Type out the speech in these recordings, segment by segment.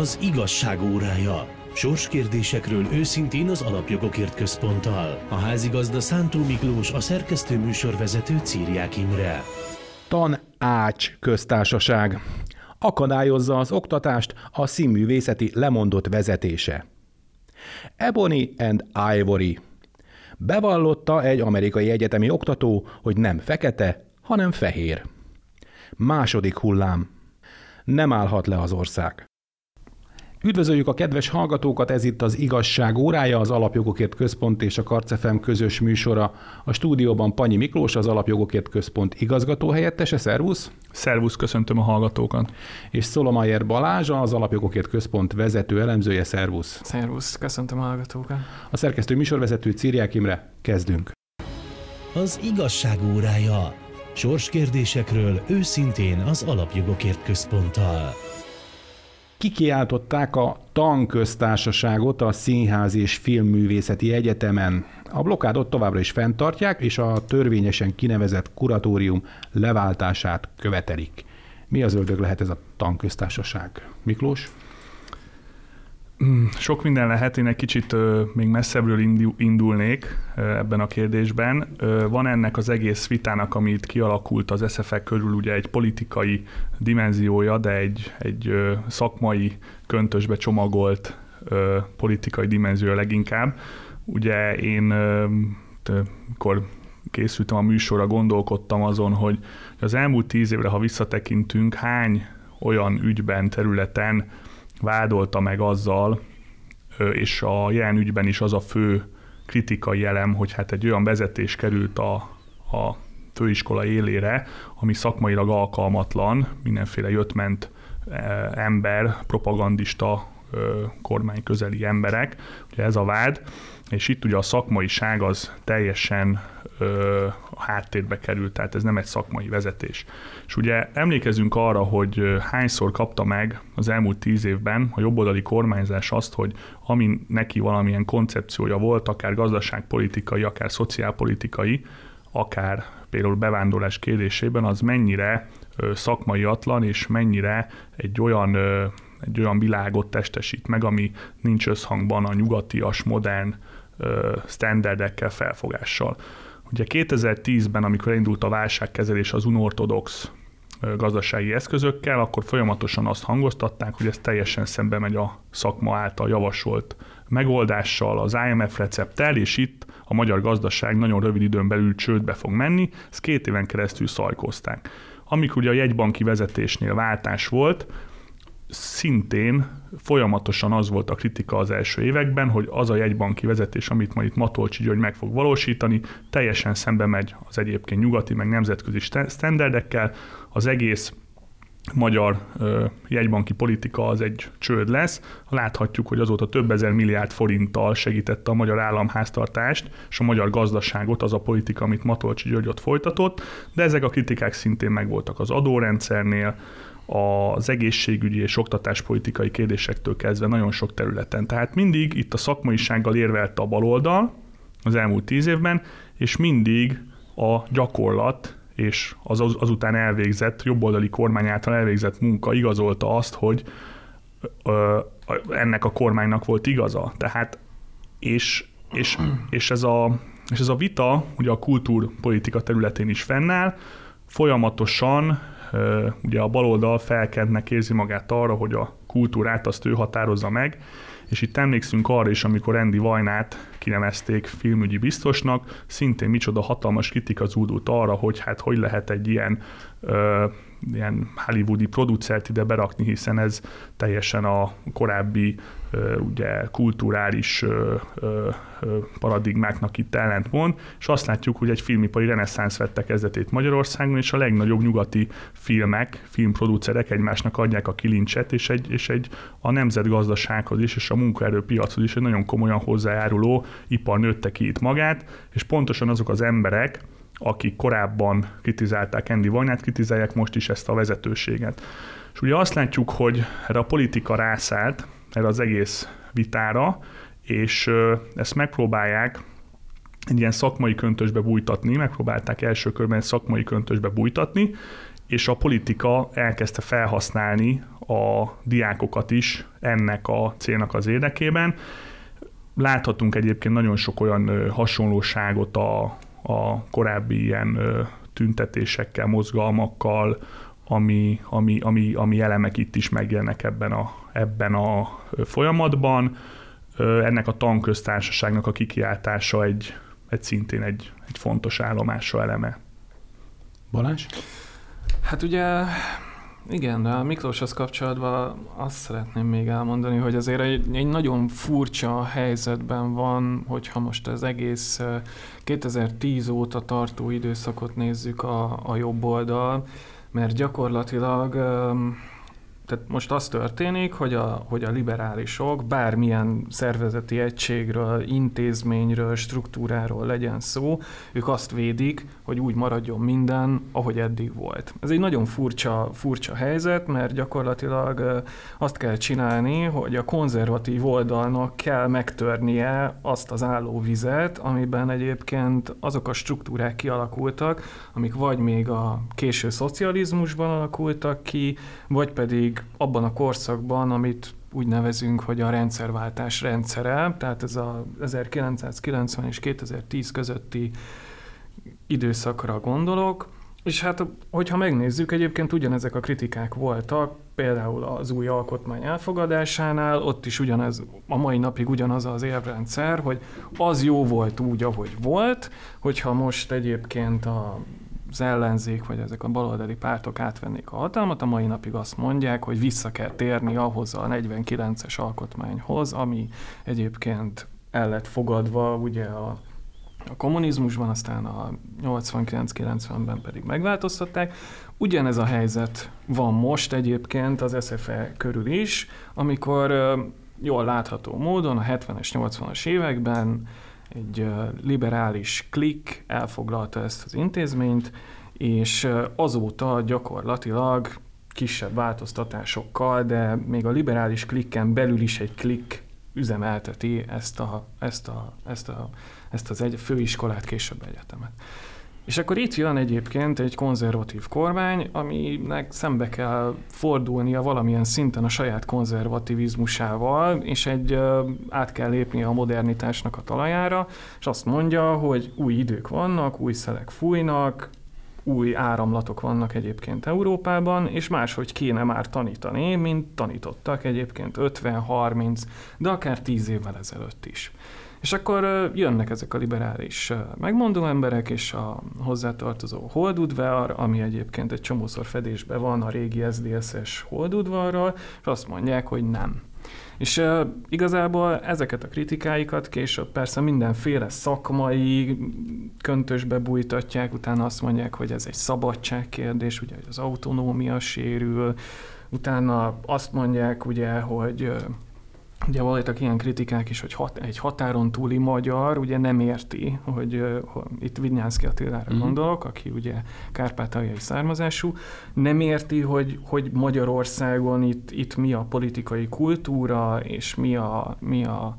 Az igazság órája. Sorskérdésekről őszintén az Alapjogokért Központtal. A házigazda Szántó Miklós, a szerkesztő műsorvezető Círiák Imre. Tan Ács köztársaság. Akadályozza az oktatást a színművészeti lemondott vezetése. Ebony and Ivory. Bevallotta egy amerikai egyetemi oktató, hogy nem fekete, hanem fehér. Második hullám. Nem állhat le az ország. Üdvözöljük a kedves hallgatókat, ez itt az Igazság órája, az Alapjogokért Központ és a Karcefem közös műsora. A stúdióban Panyi Miklós, az Alapjogokért Központ igazgató helyettese, szervusz! Szervusz, köszöntöm a hallgatókat! És Szolomayer Balázs, az Alapjogokért Központ vezető elemzője, szervusz! Szervusz, köszöntöm a hallgatókat! A szerkesztő műsorvezető Círiák Imre, kezdünk! Az igazság órája. Sorskérdésekről őszintén az Alapjogokért Központtal kikiáltották a tanköztársaságot a Színház és Filmművészeti Egyetemen. A blokkádot továbbra is fenntartják, és a törvényesen kinevezett kuratórium leváltását követelik. Mi az ördög lehet ez a tanköztársaság? Miklós? Mm, sok minden lehet, én egy kicsit még messzebbről indulnék ebben a kérdésben. Van ennek az egész vitának, amit kialakult az SZF körül, ugye egy politikai dimenziója, de egy, egy szakmai köntösbe csomagolt politikai dimenziója leginkább. Ugye én, amikor készültem a műsorra, gondolkodtam azon, hogy az elmúlt tíz évre, ha visszatekintünk, hány olyan ügyben, területen, vádolta meg azzal, és a jelen ügyben is az a fő kritikai elem, hogy hát egy olyan vezetés került a, a főiskola élére, ami szakmailag alkalmatlan, mindenféle jött-ment ember, propagandista, kormány közeli emberek, ugye ez a vád, és itt ugye a szakmaiság az teljesen ö, a háttérbe került, tehát ez nem egy szakmai vezetés. És ugye emlékezünk arra, hogy hányszor kapta meg az elmúlt tíz évben a jobboldali kormányzás azt, hogy ami neki valamilyen koncepciója volt, akár gazdaságpolitikai, akár szociálpolitikai, akár például bevándorlás kérdésében, az mennyire szakmaiatlan, és mennyire egy olyan egy olyan világot testesít meg, ami nincs összhangban a nyugatias, modern standardekkel, felfogással. Ugye 2010-ben, amikor indult a válságkezelés az unortodox gazdasági eszközökkel, akkor folyamatosan azt hangoztatták, hogy ez teljesen szembe megy a szakma által javasolt megoldással, az IMF recepttel, és itt a magyar gazdaság nagyon rövid időn belül csődbe fog menni, ezt két éven keresztül szajkozták. Amikor ugye a jegybanki vezetésnél váltás volt, szintén folyamatosan az volt a kritika az első években, hogy az a jegybanki vezetés, amit majd itt Matolcsi György meg fog valósítani, teljesen szembe megy az egyébként nyugati, meg nemzetközi standardekkel, az egész magyar jegybanki politika az egy csőd lesz. Láthatjuk, hogy azóta több ezer milliárd forinttal segítette a magyar államháztartást és a magyar gazdaságot az a politika, amit Matolcsi György ott folytatott, de ezek a kritikák szintén megvoltak az adórendszernél, az egészségügyi és oktatáspolitikai kérdésektől kezdve nagyon sok területen. Tehát mindig itt a szakmaisággal érvelte a baloldal az elmúlt tíz évben, és mindig a gyakorlat és az azután elvégzett, jobboldali kormány által elvégzett munka igazolta azt, hogy ö, ennek a kormánynak volt igaza. Tehát, és, és, és, ez a, és ez a vita ugye a kultúrpolitika területén is fennáll, folyamatosan ugye a baloldal felkentnek érzi magát arra, hogy a kultúrát azt ő határozza meg, és itt emlékszünk arra is, amikor Andy Vajnát kinevezték filmügyi biztosnak, szintén micsoda hatalmas kritika zúdult arra, hogy hát hogy lehet egy ilyen ö, ilyen hollywoodi producert ide berakni, hiszen ez teljesen a korábbi ugye kulturális paradigmáknak itt ellentmond, és azt látjuk, hogy egy filmipari reneszánsz vette kezdetét Magyarországon, és a legnagyobb nyugati filmek, filmproducerek egymásnak adják a kilincset, és egy, és egy a nemzetgazdasághoz is, és a munkaerőpiachoz is egy nagyon komolyan hozzájáruló ipar nőtte ki itt magát, és pontosan azok az emberek, akik korábban kritizálták Andy Vajnát, kritizálják most is ezt a vezetőséget. És ugye azt látjuk, hogy erre a politika rászállt, erre az egész vitára, és ezt megpróbálják egy ilyen szakmai köntösbe bújtatni, megpróbálták első körben egy szakmai köntösbe bújtatni, és a politika elkezdte felhasználni a diákokat is ennek a célnak az érdekében. Láthatunk egyébként nagyon sok olyan hasonlóságot a, a korábbi ilyen tüntetésekkel, mozgalmakkal, ami, ami, ami, ami elemek itt is megjelennek ebben a, ebben a folyamatban. Ennek a tanköztársaságnak a kikiáltása egy, egy szintén egy, egy fontos állomásra eleme. Balázs? Hát ugye igen, de a Miklóshoz kapcsolatban azt szeretném még elmondani, hogy azért egy, egy nagyon furcsa helyzetben van, hogyha most az egész 2010 óta tartó időszakot nézzük a, a jobb oldal, mert gyakorlatilag tehát most az történik, hogy a, hogy a liberálisok bármilyen szervezeti egységről, intézményről, struktúráról legyen szó, ők azt védik, hogy úgy maradjon minden, ahogy eddig volt. Ez egy nagyon furcsa, furcsa helyzet, mert gyakorlatilag azt kell csinálni, hogy a konzervatív oldalnak kell megtörnie azt az állóvizet, amiben egyébként azok a struktúrák kialakultak, amik vagy még a késő szocializmusban alakultak ki, vagy pedig abban a korszakban, amit úgy nevezünk, hogy a rendszerváltás rendszere, tehát ez a 1990 és 2010 közötti időszakra gondolok, és hát, hogyha megnézzük, egyébként ugyanezek a kritikák voltak, például az új alkotmány elfogadásánál, ott is ugyanez, a mai napig ugyanaz az érvrendszer, hogy az jó volt úgy, ahogy volt, hogyha most egyébként a az ellenzék, vagy ezek a baloldali pártok átvennék a hatalmat, a mai napig azt mondják, hogy vissza kell térni ahhoz a 49-es alkotmányhoz, ami egyébként el lett fogadva ugye a, a kommunizmusban, aztán a 89-90-ben pedig megváltoztatták. Ugyanez a helyzet van most egyébként az SFE körül is, amikor jól látható módon a 70-es, 80-as években egy liberális klik elfoglalta ezt az intézményt, és azóta gyakorlatilag kisebb változtatásokkal, de még a liberális klikken belül is egy klik üzemelteti ezt, a, ezt, a, ezt, a, ezt az egy főiskolát, később egyetemet. És akkor itt jön egyébként egy konzervatív kormány, aminek szembe kell fordulnia valamilyen szinten a saját konzervativizmusával, és egy át kell lépnie a modernitásnak a talajára, és azt mondja, hogy új idők vannak, új szelek fújnak, új áramlatok vannak egyébként Európában, és máshogy kéne már tanítani, mint tanítottak egyébként 50-30, de akár 10 évvel ezelőtt is. És akkor jönnek ezek a liberális megmondó emberek, és a hozzátartozó holdudvar, ami egyébként egy csomószor fedésben van a régi SDSS holdudvarral, és azt mondják, hogy nem. És uh, igazából ezeket a kritikáikat később persze mindenféle szakmai köntösbe bújtatják, utána azt mondják, hogy ez egy szabadságkérdés, ugye, hogy az autonómia sérül, utána azt mondják, ugye, hogy uh, Ugye voltak ilyen kritikák is, hogy hat, egy határon túli magyar ugye nem érti, hogy, hogy itt Vinyánszki Attilára uh-huh. gondolok, aki ugye kárpátaljai származású, nem érti, hogy, hogy Magyarországon itt, itt mi a politikai kultúra, és mi a, mi a,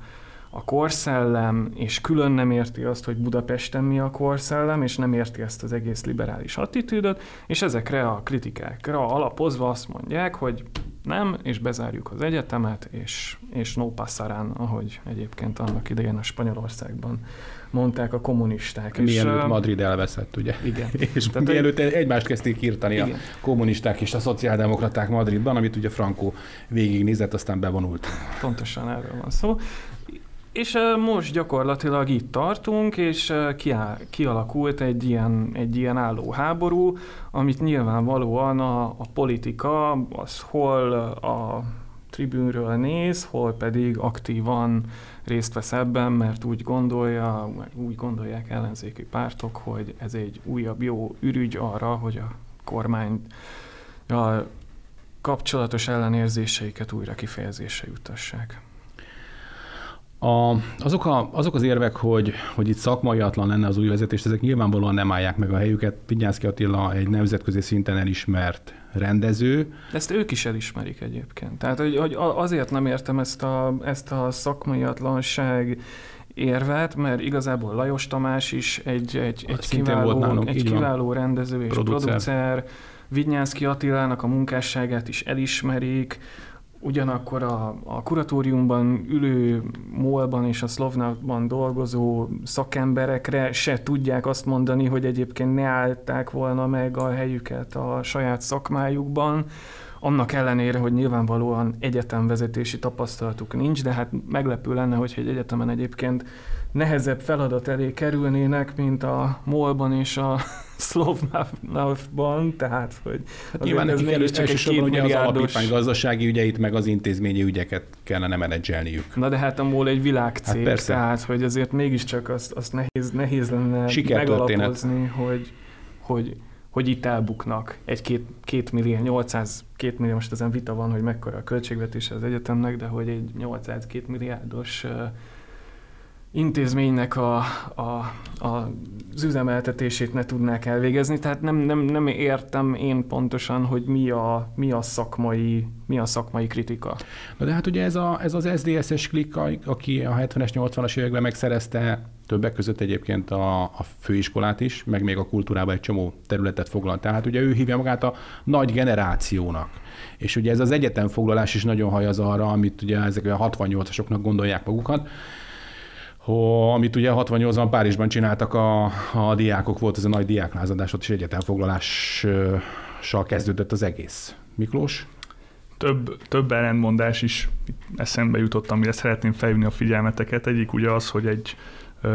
a korszellem, és külön nem érti azt, hogy Budapesten mi a korszellem, és nem érti ezt az egész liberális attitűdöt, és ezekre a kritikákra alapozva azt mondják, hogy nem, és bezárjuk az egyetemet, és, és no passarán, ahogy egyébként annak idején a Spanyolországban mondták a kommunisták. Mielőtt és, Madrid elveszett, ugye? Igen. és Tehát mielőtt egy... egymást kezdték írtani igen. a kommunisták és a szociáldemokraták Madridban, amit ugye Franco végignézett, aztán bevonult. Pontosan erről van szó. És most gyakorlatilag itt tartunk, és kialakult egy ilyen, egy ilyen álló háború, amit nyilvánvalóan a, a politika az hol a tribűnről néz, hol pedig aktívan részt vesz ebben, mert úgy gondolja, úgy gondolják ellenzéki pártok, hogy ez egy újabb jó ürügy arra, hogy a kormány a kapcsolatos ellenérzéseiket újra kifejezésre jutassák. A, azok, a, azok az érvek, hogy, hogy itt szakmaiatlan lenne az új vezetés, ezek nyilvánvalóan nem állják meg a helyüket. Vigyánszki Attila egy nemzetközi szinten elismert rendező. Ezt ők is elismerik egyébként. Tehát hogy, hogy azért nem értem ezt a, ezt a szakmaiatlanság érvet, mert igazából Lajos Tamás is egy, egy, egy kiváló, volt nálunk, egy kiváló rendező és producer. producer Vidnyánszki Attilának a munkásságát is elismerik, ugyanakkor a, a kuratóriumban ülő molban és a szlovnában dolgozó szakemberekre se tudják azt mondani, hogy egyébként ne állták volna meg a helyüket a saját szakmájukban, annak ellenére, hogy nyilvánvalóan egyetemvezetési tapasztalatuk nincs, de hát meglepő lenne, hogyha egy egyetemen egyébként nehezebb feladat elé kerülnének, mint a molban és a Szlovnávban, tehát hogy hát nyilván ez mégis csak egy két ugye az alapítvány gazdasági ügyeit, meg az intézményi ügyeket kellene menedzselniük. Na de hát a MOL egy világcég, hát persze. tehát hogy azért mégiscsak azt, azt nehéz, nehéz lenne megalapozni, hogy, hogy hogy itt elbuknak egy két, két millió, 800, két millió, most ezen vita van, hogy mekkora a költségvetése az egyetemnek, de hogy egy 800 két milliárdos intézménynek a, a, a, az üzemeltetését ne tudnák elvégezni, tehát nem, nem, nem értem én pontosan, hogy mi a, mi a, szakmai, mi a szakmai kritika. Na de hát ugye ez, a, ez az SDSS klik, aki a 70-es, 80-as években megszerezte többek között egyébként a, a főiskolát is, meg még a kultúrában egy csomó területet foglalt. Tehát ugye ő hívja magát a nagy generációnak. És ugye ez az egyetemfoglalás is nagyon hajaz arra, amit ugye ezek a 68-asoknak gondolják magukat, amit ugye 68-ban Párizsban csináltak a, a diákok, volt ez a nagy diáklázadás, ott is egyetemfoglalással kezdődött az egész. Miklós? Több, több ellentmondás is eszembe jutott, amire szeretném felhívni a figyelmeteket. Egyik ugye az, hogy egy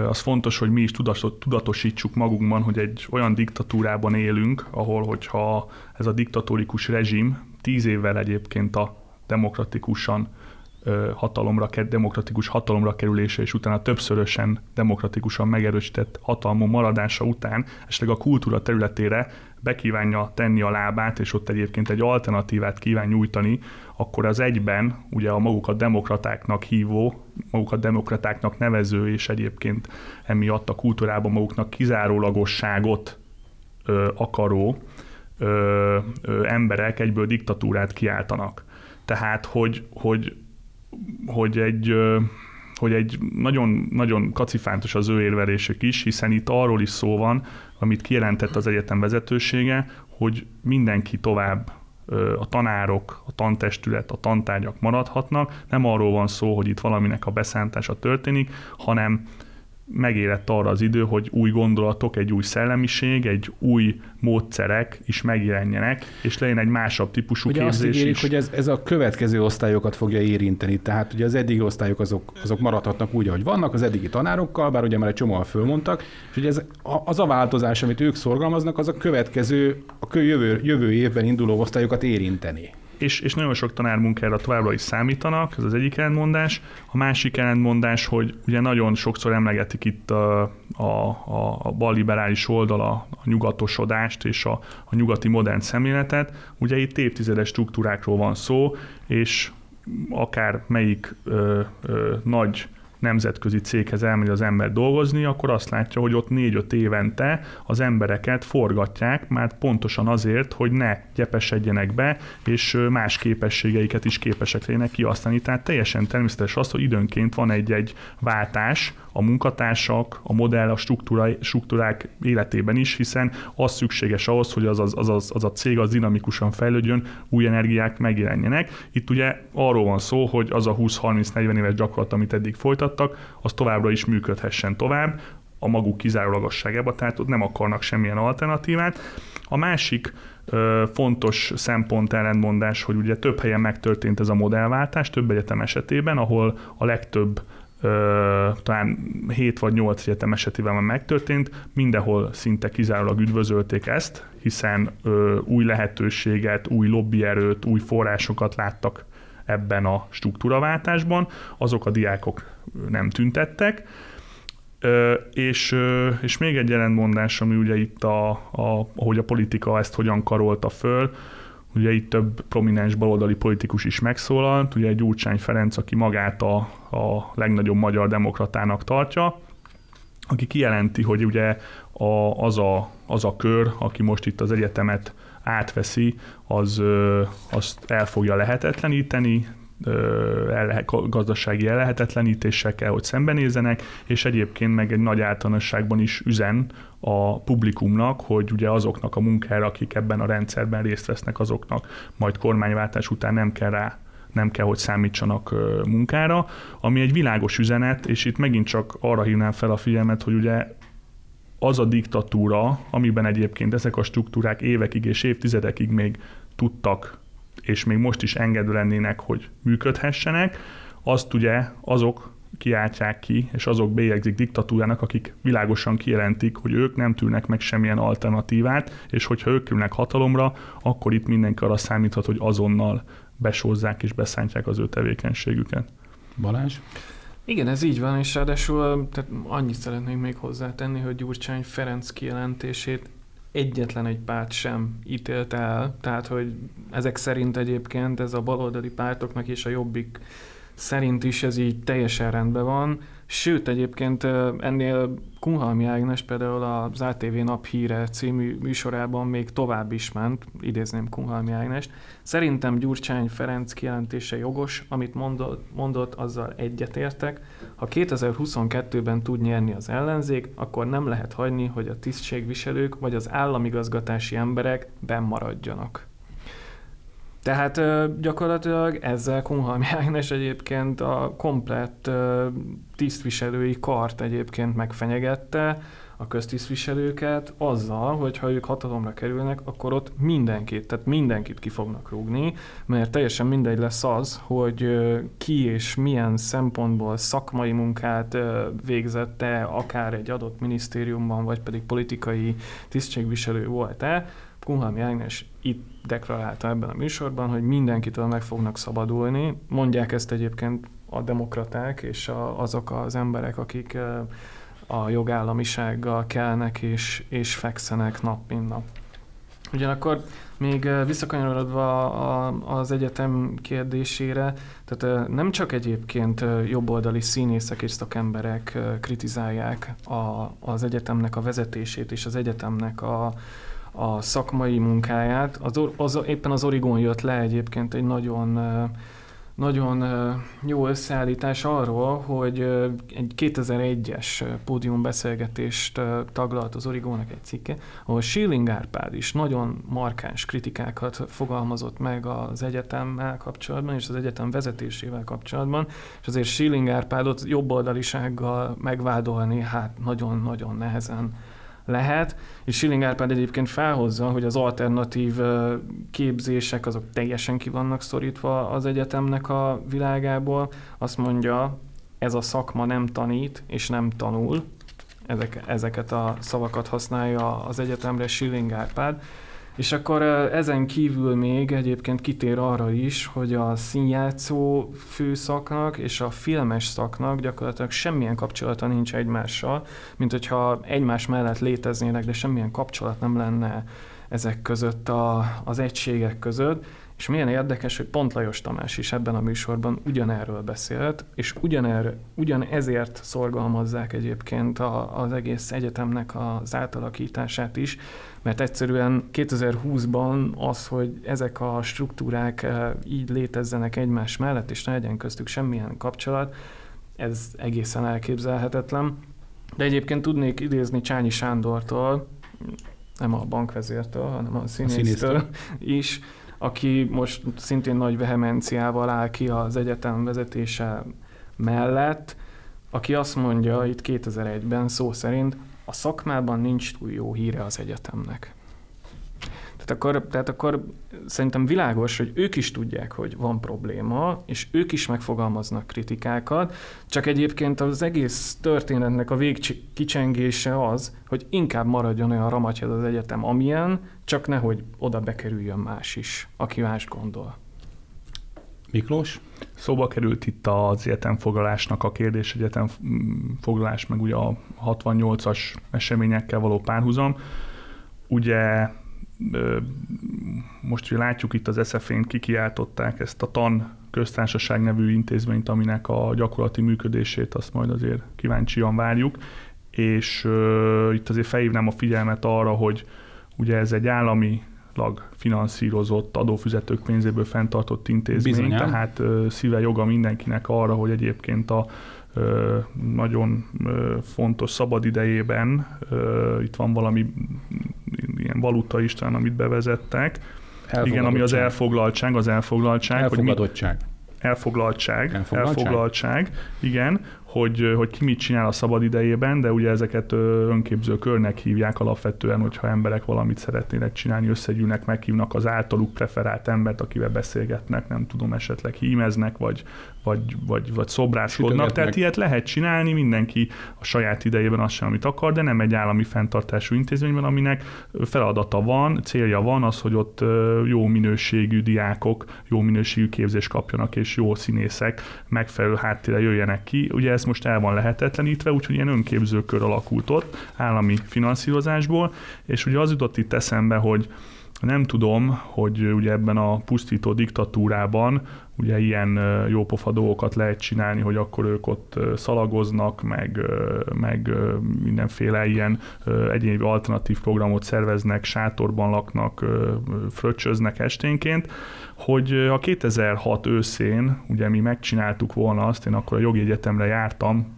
az fontos, hogy mi is tudatosítsuk magunkban, hogy egy olyan diktatúrában élünk, ahol hogyha ez a diktatórikus rezsim tíz évvel egyébként a demokratikusan hatalomra, demokratikus hatalomra kerülése, és utána többszörösen demokratikusan megerősített hatalmon maradása után esetleg a kultúra területére bekívánja tenni a lábát, és ott egyébként egy alternatívát kíván nyújtani, akkor az egyben ugye a magukat demokratáknak hívó, magukat demokratáknak nevező, és egyébként emiatt a kultúrában maguknak kizárólagosságot ö, akaró ö, ö, emberek egyből diktatúrát kiáltanak. Tehát, hogy, hogy hogy egy hogy egy nagyon, nagyon kacifántos az ő érvelésük is, hiszen itt arról is szó van, amit kijelentett az egyetem vezetősége, hogy mindenki tovább a tanárok, a tantestület, a tantárgyak maradhatnak. Nem arról van szó, hogy itt valaminek a beszántása történik, hanem megérett arra az idő, hogy új gondolatok, egy új szellemiség, egy új módszerek is megjelenjenek, és legyen egy másabb típusú ugye képzés azt ígérik, is. hogy ez, ez a következő osztályokat fogja érinteni, tehát ugye az eddigi osztályok azok, azok maradhatnak úgy, ahogy vannak, az eddigi tanárokkal, bár ugye már egy csomóan fölmondtak, és ugye ez, az a változás, amit ők szorgalmaznak, az a következő, a jövő, jövő évben induló osztályokat érinteni és, és nagyon sok tanármunkára továbbra is számítanak, ez az egyik ellentmondás. A másik ellentmondás, hogy ugye nagyon sokszor emlegetik itt a, a, a, a balliberális oldal a, a nyugatosodást és a, a nyugati modern szemléletet. Ugye itt évtizedes struktúrákról van szó, és akár melyik ö, ö, nagy nemzetközi céghez elmegy az ember dolgozni, akkor azt látja, hogy ott négy-öt évente az embereket forgatják, már pontosan azért, hogy ne gyepesedjenek be, és más képességeiket is képesek legyenek kihasználni. Tehát teljesen természetes az, hogy időnként van egy-egy váltás a munkatársak, a modell, a struktúrák életében is, hiszen az szükséges ahhoz, hogy az, az, az, az, a cég az dinamikusan fejlődjön, új energiák megjelenjenek. Itt ugye arról van szó, hogy az a 20-30-40 éves gyakorlat, amit eddig folytattak, az továbbra is működhessen tovább, a maguk kizárólagosságába, tehát ott nem akarnak semmilyen alternatívát. A másik ö, fontos szempont ellentmondás, hogy ugye több helyen megtörtént ez a modellváltás, több egyetem esetében, ahol a legtöbb talán 7 vagy 8 egyetem esetében már megtörtént, mindenhol szinte kizárólag üdvözölték ezt, hiszen új lehetőséget, új lobbyerőt, új forrásokat láttak ebben a struktúraváltásban, azok a diákok nem tüntettek, és, és még egy jelentmondás, ami ugye itt, a, a, ahogy a politika ezt hogyan karolta föl, Ugye itt több prominens baloldali politikus is megszólalt, ugye Gyurcsány Ferenc, aki magát a, a legnagyobb magyar demokratának tartja, aki kijelenti, hogy ugye a, az, a, az a kör, aki most itt az egyetemet átveszi, az azt el fogja lehetetleníteni, el, gazdasági ellehetetlenítéssel kell, hogy szembenézzenek, és egyébként meg egy nagy általánosságban is üzen a publikumnak, hogy ugye azoknak a munkára, akik ebben a rendszerben részt vesznek, azoknak majd kormányváltás után nem kell rá nem kell, hogy számítsanak munkára, ami egy világos üzenet, és itt megint csak arra hívnám fel a figyelmet, hogy ugye az a diktatúra, amiben egyébként ezek a struktúrák évekig és évtizedekig még tudtak, és még most is engedő lennének, hogy működhessenek, azt ugye azok kiáltják ki, és azok bélyegzik diktatúrának, akik világosan kijelentik, hogy ők nem tűnnek meg semmilyen alternatívát, és hogyha ők ülnek hatalomra, akkor itt mindenki arra számíthat, hogy azonnal besózzák és beszántják az ő tevékenységüket. Balázs? Igen, ez így van, és ráadásul tehát annyit szeretnék még hozzátenni, hogy Gyurcsány Ferenc kijelentését egyetlen egy párt sem ítélt el, tehát hogy ezek szerint egyébként ez a baloldali pártoknak és a jobbik szerint is ez így teljesen rendben van. Sőt, egyébként ennél Kunhalmi Ágnes például az ATV Nap Híre című műsorában még tovább is ment, idézném Kunhalmi Ágnest. Szerintem Gyurcsány Ferenc kijelentése jogos, amit mondott, mondott azzal egyetértek. Ha 2022-ben tud nyerni az ellenzék, akkor nem lehet hagyni, hogy a tisztségviselők vagy az államigazgatási emberek bennmaradjanak. Tehát gyakorlatilag ezzel Kunhalmi Ágnes egyébként a komplett tisztviselői kart egyébként megfenyegette, a köztisztviselőket azzal, hogy ha ők hatalomra kerülnek, akkor ott mindenkit, tehát mindenkit ki fognak rúgni, mert teljesen mindegy lesz az, hogy ki és milyen szempontból szakmai munkát végzette, akár egy adott minisztériumban, vagy pedig politikai tisztségviselő volt-e, Kunhalmi Ágnes itt deklarálta ebben a műsorban, hogy mindenkitől meg fognak szabadulni. Mondják ezt egyébként a demokraták és a, azok az emberek, akik a jogállamisággal kelnek és, és fekszenek nap mint nap. Ugyanakkor még visszakanyarodva az egyetem kérdésére, tehát nem csak egyébként jobboldali színészek és szakemberek kritizálják a, az egyetemnek a vezetését és az egyetemnek a, a szakmai munkáját. Az, az, éppen az Origon jött le egyébként egy nagyon nagyon jó összeállítás arról, hogy egy 2001-es pódiumbeszélgetést taglalt az Origónak egy cikke, ahol Schilling Árpád is nagyon markáns kritikákat fogalmazott meg az egyetemmel kapcsolatban, és az egyetem vezetésével kapcsolatban, és azért Schilling Árpádot jobboldalisággal megvádolni, hát nagyon-nagyon nehezen lehet, és Schilling Árpád egyébként felhozza, hogy az alternatív képzések azok teljesen ki vannak szorítva az egyetemnek a világából. Azt mondja, ez a szakma nem tanít és nem tanul, ezek, ezeket a szavakat használja az egyetemre Schilling Árpád, és akkor ezen kívül még egyébként kitér arra is, hogy a színjátszó főszaknak és a filmes szaknak gyakorlatilag semmilyen kapcsolata nincs egymással, mint hogyha egymás mellett léteznének, de semmilyen kapcsolat nem lenne ezek között a, az egységek között. És milyen érdekes, hogy pont Lajos Tamás is ebben a műsorban ugyanerről beszélt, és ugyaner, ugyanezért szorgalmazzák egyébként a, az egész egyetemnek az átalakítását is, mert egyszerűen 2020-ban az, hogy ezek a struktúrák eh, így létezzenek egymás mellett, és ne legyen köztük semmilyen kapcsolat, ez egészen elképzelhetetlen. De egyébként tudnék idézni Csányi Sándortól, nem a bankvezértől, hanem a színésztől, a is, aki most szintén nagy vehemenciával áll ki az egyetem vezetése mellett, aki azt mondja itt 2001-ben szó szerint, a szakmában nincs túl jó híre az egyetemnek. Tehát akkor, tehát akkor szerintem világos, hogy ők is tudják, hogy van probléma, és ők is megfogalmaznak kritikákat, csak egyébként az egész történetnek a végkicsengése az, hogy inkább maradjon olyan ramatyad az egyetem, amilyen, csak nehogy oda bekerüljön más is, aki más gondol. Miklós? Szóba került itt az egyetemfoglalásnak a kérdés, egyetemfoglalás, meg ugye a 68-as eseményekkel való párhuzam. Ugye most hogy látjuk itt az SZF-én kikiáltották ezt a TAN köztársaság nevű intézményt, aminek a gyakorlati működését azt majd azért kíváncsian várjuk, és uh, itt azért felhívnám a figyelmet arra, hogy ugye ez egy állami finanszírozott, adófizetők pénzéből fenntartott intézmény, Bizonyán. tehát szíve joga mindenkinek arra, hogy egyébként a nagyon fontos szabad idejében, ö, itt van valami ilyen valuta is talán, amit bevezettek, igen, ami az elfoglaltság, az elfoglaltság, hogy mi, Elfogadottság. elfoglaltság, Elfoglaltság? elfoglaltság, igen, hogy, hogy ki mit csinál a szabad idejében, de ugye ezeket önképző körnek hívják alapvetően, hogyha emberek valamit szeretnének csinálni, összegyűlnek, meghívnak az általuk preferált embert, akivel beszélgetnek, nem tudom, esetleg hímeznek, vagy, vagy, vagy, vagy szobrászkodnak. Tehát ilyet lehet csinálni, mindenki a saját idejében azt sem, amit akar, de nem egy állami fenntartású intézményben, aminek feladata van, célja van az, hogy ott jó minőségű diákok, jó minőségű képzést kapjanak, és jó színészek megfelelő háttérre jöjjenek ki. Ugye ez most el van lehetetlenítve, úgyhogy ilyen önképzőkör alakult ott állami finanszírozásból, és ugye az jutott itt eszembe, hogy nem tudom, hogy ugye ebben a pusztító diktatúrában ugye ilyen jópofa dolgokat lehet csinálni, hogy akkor ők ott szalagoznak, meg, meg mindenféle ilyen egyéb alternatív programot szerveznek, sátorban laknak, fröccsöznek esténként, hogy a 2006 őszén, ugye mi megcsináltuk volna azt, én akkor a jogi egyetemre jártam,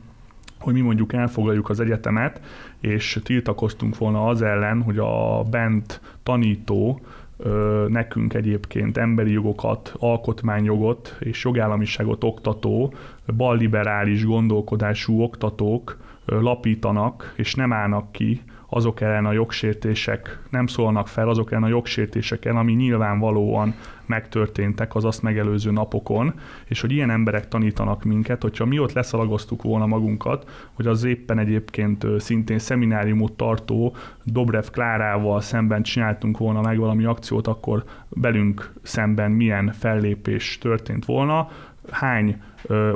hogy mi mondjuk elfoglaljuk az egyetemet, és tiltakoztunk volna az ellen, hogy a bent tanító ö, nekünk egyébként emberi jogokat, alkotmányjogot és jogállamiságot oktató, balliberális gondolkodású oktatók ö, lapítanak, és nem állnak ki azok ellen a jogsértések, nem szólnak fel azok ellen a jogsértések ellen, ami nyilvánvalóan megtörténtek az azt megelőző napokon, és hogy ilyen emberek tanítanak minket, hogyha mi ott leszalagoztuk volna magunkat, hogy az éppen egyébként szintén szemináriumot tartó Dobrev Klárával szemben csináltunk volna meg valami akciót, akkor belünk szemben milyen fellépés történt volna, hány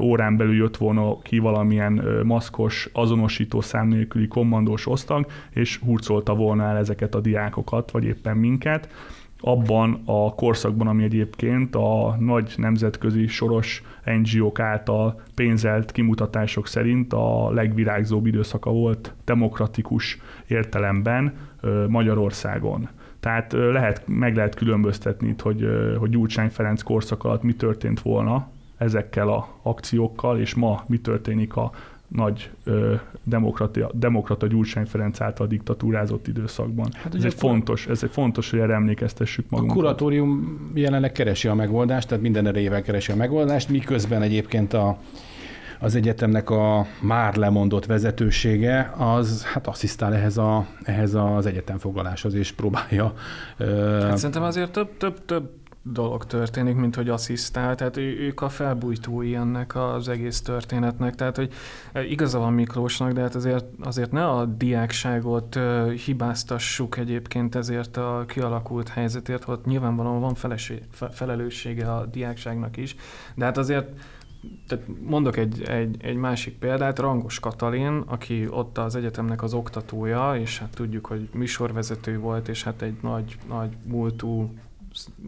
órán belül jött volna ki valamilyen maszkos, azonosító szám nélküli kommandós osztag, és hurcolta volna el ezeket a diákokat, vagy éppen minket abban a korszakban, ami egyébként a nagy nemzetközi soros NGO-k által pénzelt kimutatások szerint a legvirágzóbb időszaka volt demokratikus értelemben Magyarországon. Tehát lehet, meg lehet különböztetni itt, hogy, hogy Gyurcsány Ferenc korszak alatt mi történt volna ezekkel a akciókkal, és ma mi történik a nagy ö, demokrata, demokrata Gyurcsány Ferenc által diktatúrázott időszakban. Hát ez egy akkor- fontos, ez egy fontos, hogy erre emlékeztessük A magunkat. kuratórium jelenleg keresi a megoldást, tehát minden erejével keresi a megoldást, miközben egyébként a, az egyetemnek a már lemondott vezetősége az hát asszisztál ehhez, a, ehhez az egyetemfoglaláshoz, és próbálja ö, Hát szerintem azért több, több, több dolog történik, mint hogy asszisztál, tehát ő, ők a felbújtói ennek az egész történetnek, tehát hogy e, igaza van Miklósnak, de hát azért, azért ne a diákságot ö, hibáztassuk egyébként ezért a kialakult helyzetért, hogy nyilvánvalóan van felesé, fe, felelőssége a diákságnak is, de hát azért tehát mondok egy, egy, egy másik példát, Rangos Katalin, aki ott az egyetemnek az oktatója, és hát tudjuk, hogy műsorvezető volt, és hát egy nagy, nagy múltú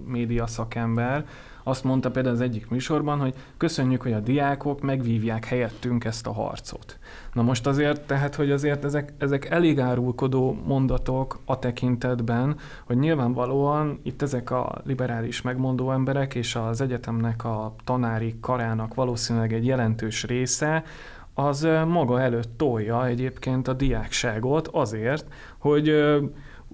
média szakember, azt mondta például az egyik műsorban, hogy köszönjük, hogy a diákok megvívják helyettünk ezt a harcot. Na most azért, tehát, hogy azért ezek, ezek elég árulkodó mondatok a tekintetben, hogy nyilvánvalóan itt ezek a liberális megmondó emberek és az egyetemnek a tanári karának valószínűleg egy jelentős része, az maga előtt tolja egyébként a diákságot azért, hogy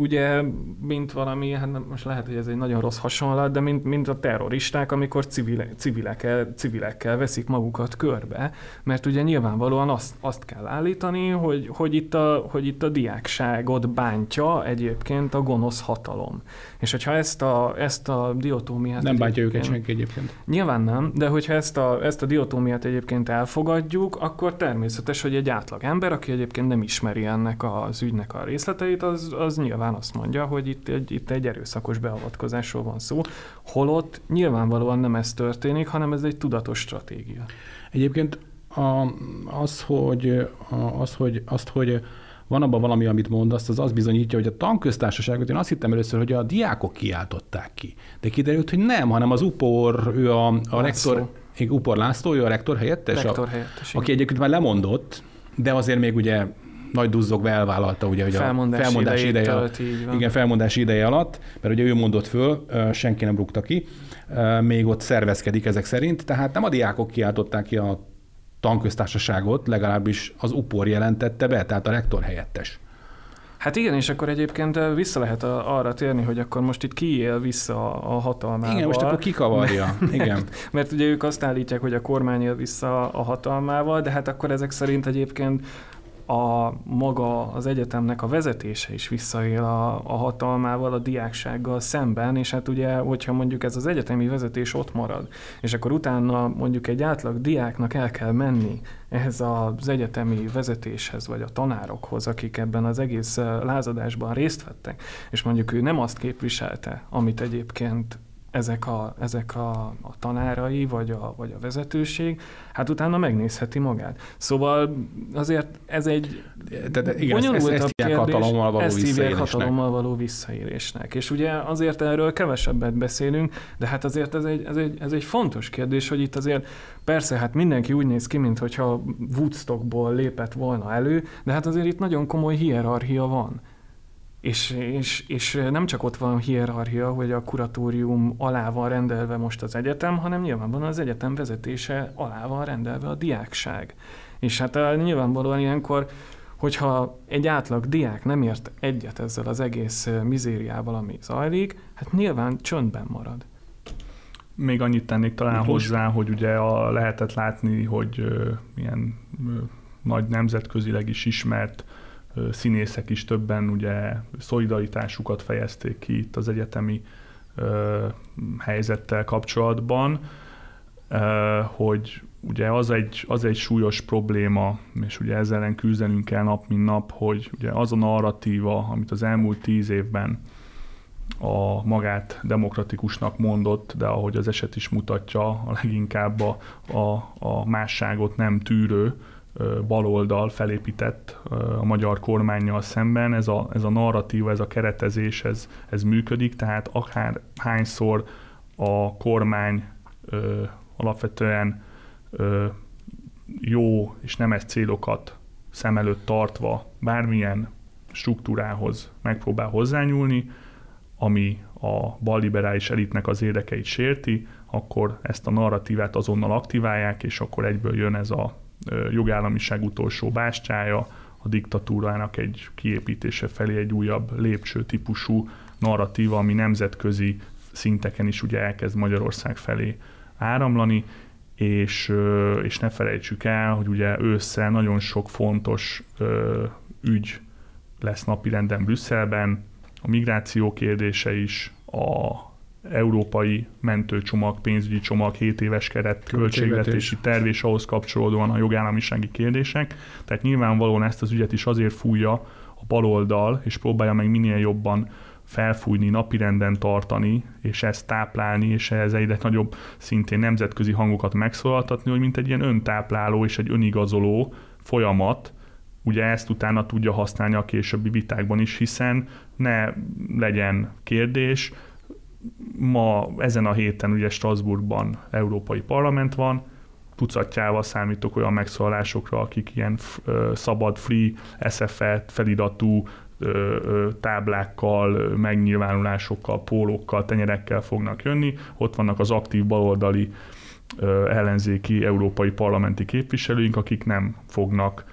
ugye, mint valami, hát nem- most lehet, hogy ez egy nagyon rossz hasonlat, de mint, mint a terroristák, amikor civile, civilekkel, civilekkel veszik magukat körbe, mert ugye nyilvánvalóan azt, azt kell állítani, hogy, hogy, itt a, hogy itt a diákságot bántja egyébként a gonosz hatalom. És hogyha ezt a, ezt a diotómiát... nem bántja őket senki egyébként. Nyilván nem, de hogyha ezt a, ezt a diotómiát egyébként elfogadjuk, akkor természetes, hogy egy átlag ember, aki egyébként nem ismeri ennek az ügynek a részleteit, az, az nyilván azt mondja, hogy itt egy, itt egy erőszakos beavatkozásról van szó, holott nyilvánvalóan nem ez történik, hanem ez egy tudatos stratégia. Egyébként a, az, hogy, a, az, hogy, azt, hogy van abban valami, amit mondasz, az azt bizonyítja, hogy a tanköztársaságot én azt hittem először, hogy a diákok kiáltották ki. De kiderült, hogy nem, hanem az UPOR, ő a, a László. rektor, UPOR László, ő a rektor helyettes, Rektor a, helyettes. aki egyébként már lemondott, de azért még ugye nagy duzzogva elvállalta, ugye, hogy felmondás a felmondás ideje, tölt, igen, felmondás ideje alatt, mert ugye ő mondott föl, senki nem rúgta ki, még ott szervezkedik ezek szerint, tehát nem a diákok kiáltották ki a tanköztársaságot, legalábbis az UPOR jelentette be, tehát a rektor helyettes. Hát igen, és akkor egyébként vissza lehet arra térni, hogy akkor most itt ki él vissza a hatalmával. Igen, most akkor kikavarja. Igen. Mert, mert ugye ők azt állítják, hogy a kormány él vissza a hatalmával, de hát akkor ezek szerint egyébként a maga az egyetemnek a vezetése is visszaél a, a hatalmával, a diáksággal szemben, és hát ugye, hogyha mondjuk ez az egyetemi vezetés ott marad, és akkor utána mondjuk egy átlag diáknak el kell menni ehhez az egyetemi vezetéshez, vagy a tanárokhoz, akik ebben az egész lázadásban részt vettek, és mondjuk ő nem azt képviselte, amit egyébként ezek a, ezek a, a tanárai, vagy a, vagy a vezetőség, hát utána megnézheti magát. Szóval azért ez egy de, de igen, ezt, ezt, ezt kérdés, hatalommal való ezt hívják hatalommal való visszaélésnek. És ugye azért erről kevesebbet beszélünk, de hát azért ez egy, ez egy, ez egy fontos kérdés, hogy itt azért persze hát mindenki úgy néz ki, mintha Woodstockból lépett volna elő, de hát azért itt nagyon komoly hierarchia van. És, és, és nem csak ott van hierarchia, hogy a kuratórium alá van rendelve most az egyetem, hanem nyilvánvalóan az egyetem vezetése alá van rendelve a diákság. És hát eh, nyilvánvalóan ilyenkor, hogyha egy átlag diák nem ért egyet ezzel az egész eh, mizériával, ami zajlik, hát nyilván csöndben marad. Még annyit tennék talán Most? hozzá, hogy ugye a, lehetett látni, hogy ö, milyen ö, nagy nemzetközileg is ismert színészek is többen ugye szolidaritásukat fejezték ki itt az egyetemi helyzettel kapcsolatban, hogy ugye az egy, az egy súlyos probléma, és ugye ezzel ellen küzdenünk kell nap, mint nap, hogy ugye az a narratíva, amit az elmúlt tíz évben a magát demokratikusnak mondott, de ahogy az eset is mutatja, a leginkább a, a, a másságot nem tűrő, baloldal felépített a magyar kormányjal szemben. Ez a, ez a narratíva, ez a keretezés, ez, ez működik, tehát akár hányszor a kormány ö, alapvetően ö, jó és nemes célokat szem előtt tartva bármilyen struktúrához megpróbál hozzányúlni, ami a balliberális elitnek az érdekeit sérti, akkor ezt a narratívát azonnal aktiválják, és akkor egyből jön ez a jogállamiság utolsó bástyája, a diktatúrának egy kiépítése felé egy újabb lépcső típusú narratíva, ami nemzetközi szinteken is ugye elkezd Magyarország felé áramlani, és, és ne felejtsük el, hogy ugye ősszel nagyon sok fontos ügy lesz napirenden Brüsszelben, a migráció kérdése is, a európai mentőcsomag, pénzügyi csomag, 7 éves keret, költségvetési terv és ahhoz kapcsolódóan a jogállamisági kérdések. Tehát nyilvánvalóan ezt az ügyet is azért fújja a baloldal, és próbálja meg minél jobban felfújni, napirenden tartani, és ezt táplálni, és ehhez egyre nagyobb szintén nemzetközi hangokat megszólaltatni, hogy mint egy ilyen öntápláló és egy önigazoló folyamat, ugye ezt utána tudja használni a későbbi vitákban is, hiszen ne legyen kérdés, ma ezen a héten ugye Strasbourgban Európai Parlament van, tucatjával számítok olyan megszólalásokra, akik ilyen szabad, free, SFE feliratú táblákkal, megnyilvánulásokkal, pólókkal, tenyerekkel fognak jönni. Ott vannak az aktív baloldali ellenzéki európai parlamenti képviselőink, akik nem fognak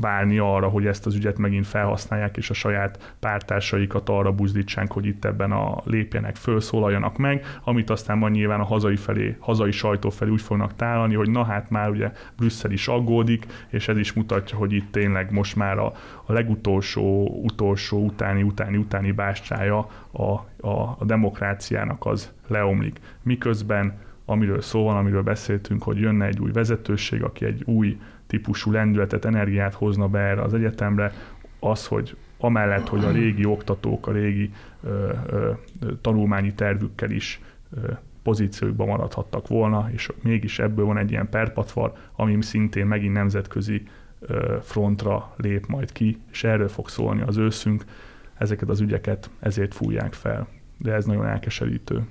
várni arra, hogy ezt az ügyet megint felhasználják, és a saját pártársaikat arra buzdítsák, hogy itt ebben a lépjenek, felszólaljanak meg, amit aztán majd nyilván a hazai, felé, hazai sajtó felé úgy fognak tálalni, hogy na hát már ugye Brüsszel is aggódik, és ez is mutatja, hogy itt tényleg most már a, a legutolsó, utolsó, utáni, utáni, utáni bástyája a, a, a demokráciának az leomlik. Miközben amiről szó van, amiről beszéltünk, hogy jönne egy új vezetőség, aki egy új típusú lendületet, energiát hozna be erre az egyetemre, az, hogy amellett, hogy a régi oktatók, a régi ö, ö, tanulmányi tervükkel is ö, pozíciókban maradhattak volna, és mégis ebből van egy ilyen perpatvar, ami szintén megint nemzetközi ö, frontra lép majd ki, és erről fog szólni az őszünk, ezeket az ügyeket ezért fújják fel. De ez nagyon elkeserítő.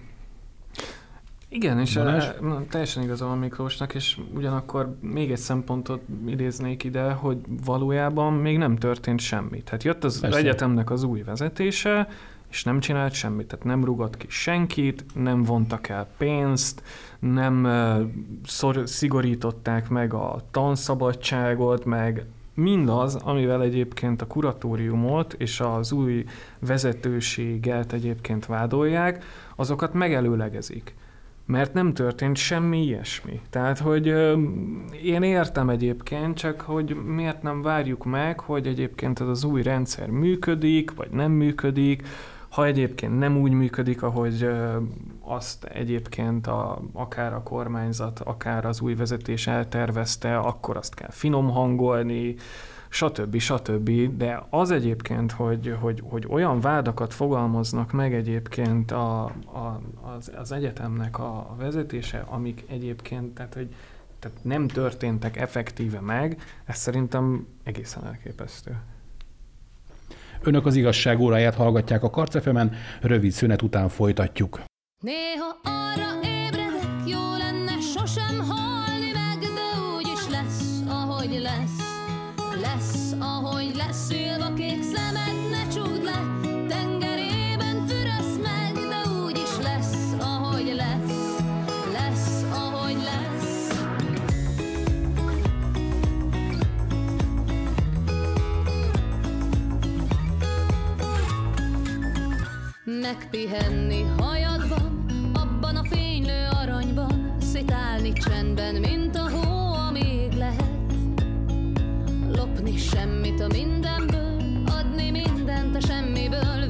Igen, és Balázs? a, teljesen igazam a Miklósnak, és ugyanakkor még egy szempontot idéznék ide, hogy valójában még nem történt semmi. Tehát jött az Persze. egyetemnek az új vezetése, és nem csinált semmit, tehát nem rugott ki senkit, nem vontak el pénzt, nem szor, szigorították meg a tanszabadságot, meg mindaz, amivel egyébként a kuratóriumot és az új vezetőséget egyébként vádolják, azokat megelőlegezik mert nem történt semmi ilyesmi. Tehát, hogy ö, én értem egyébként, csak hogy miért nem várjuk meg, hogy egyébként ez az új rendszer működik, vagy nem működik, ha egyébként nem úgy működik, ahogy ö, azt egyébként a, akár a kormányzat, akár az új vezetés eltervezte, akkor azt kell finom hangolni, stb. stb. De az egyébként, hogy, hogy, hogy olyan vádakat fogalmaznak meg egyébként a, a, az, az egyetemnek a vezetése, amik egyébként, tehát hogy tehát nem történtek effektíve meg, ez szerintem egészen elképesztő. Önök az igazság óráját hallgatják a Karcefemen, rövid szünet után folytatjuk. Néha arra Megpihenni hajadban, abban a fénylő aranyban, szitálni csendben, mint a hó, lopni semmit a mindenből, adni mindent a semmiből,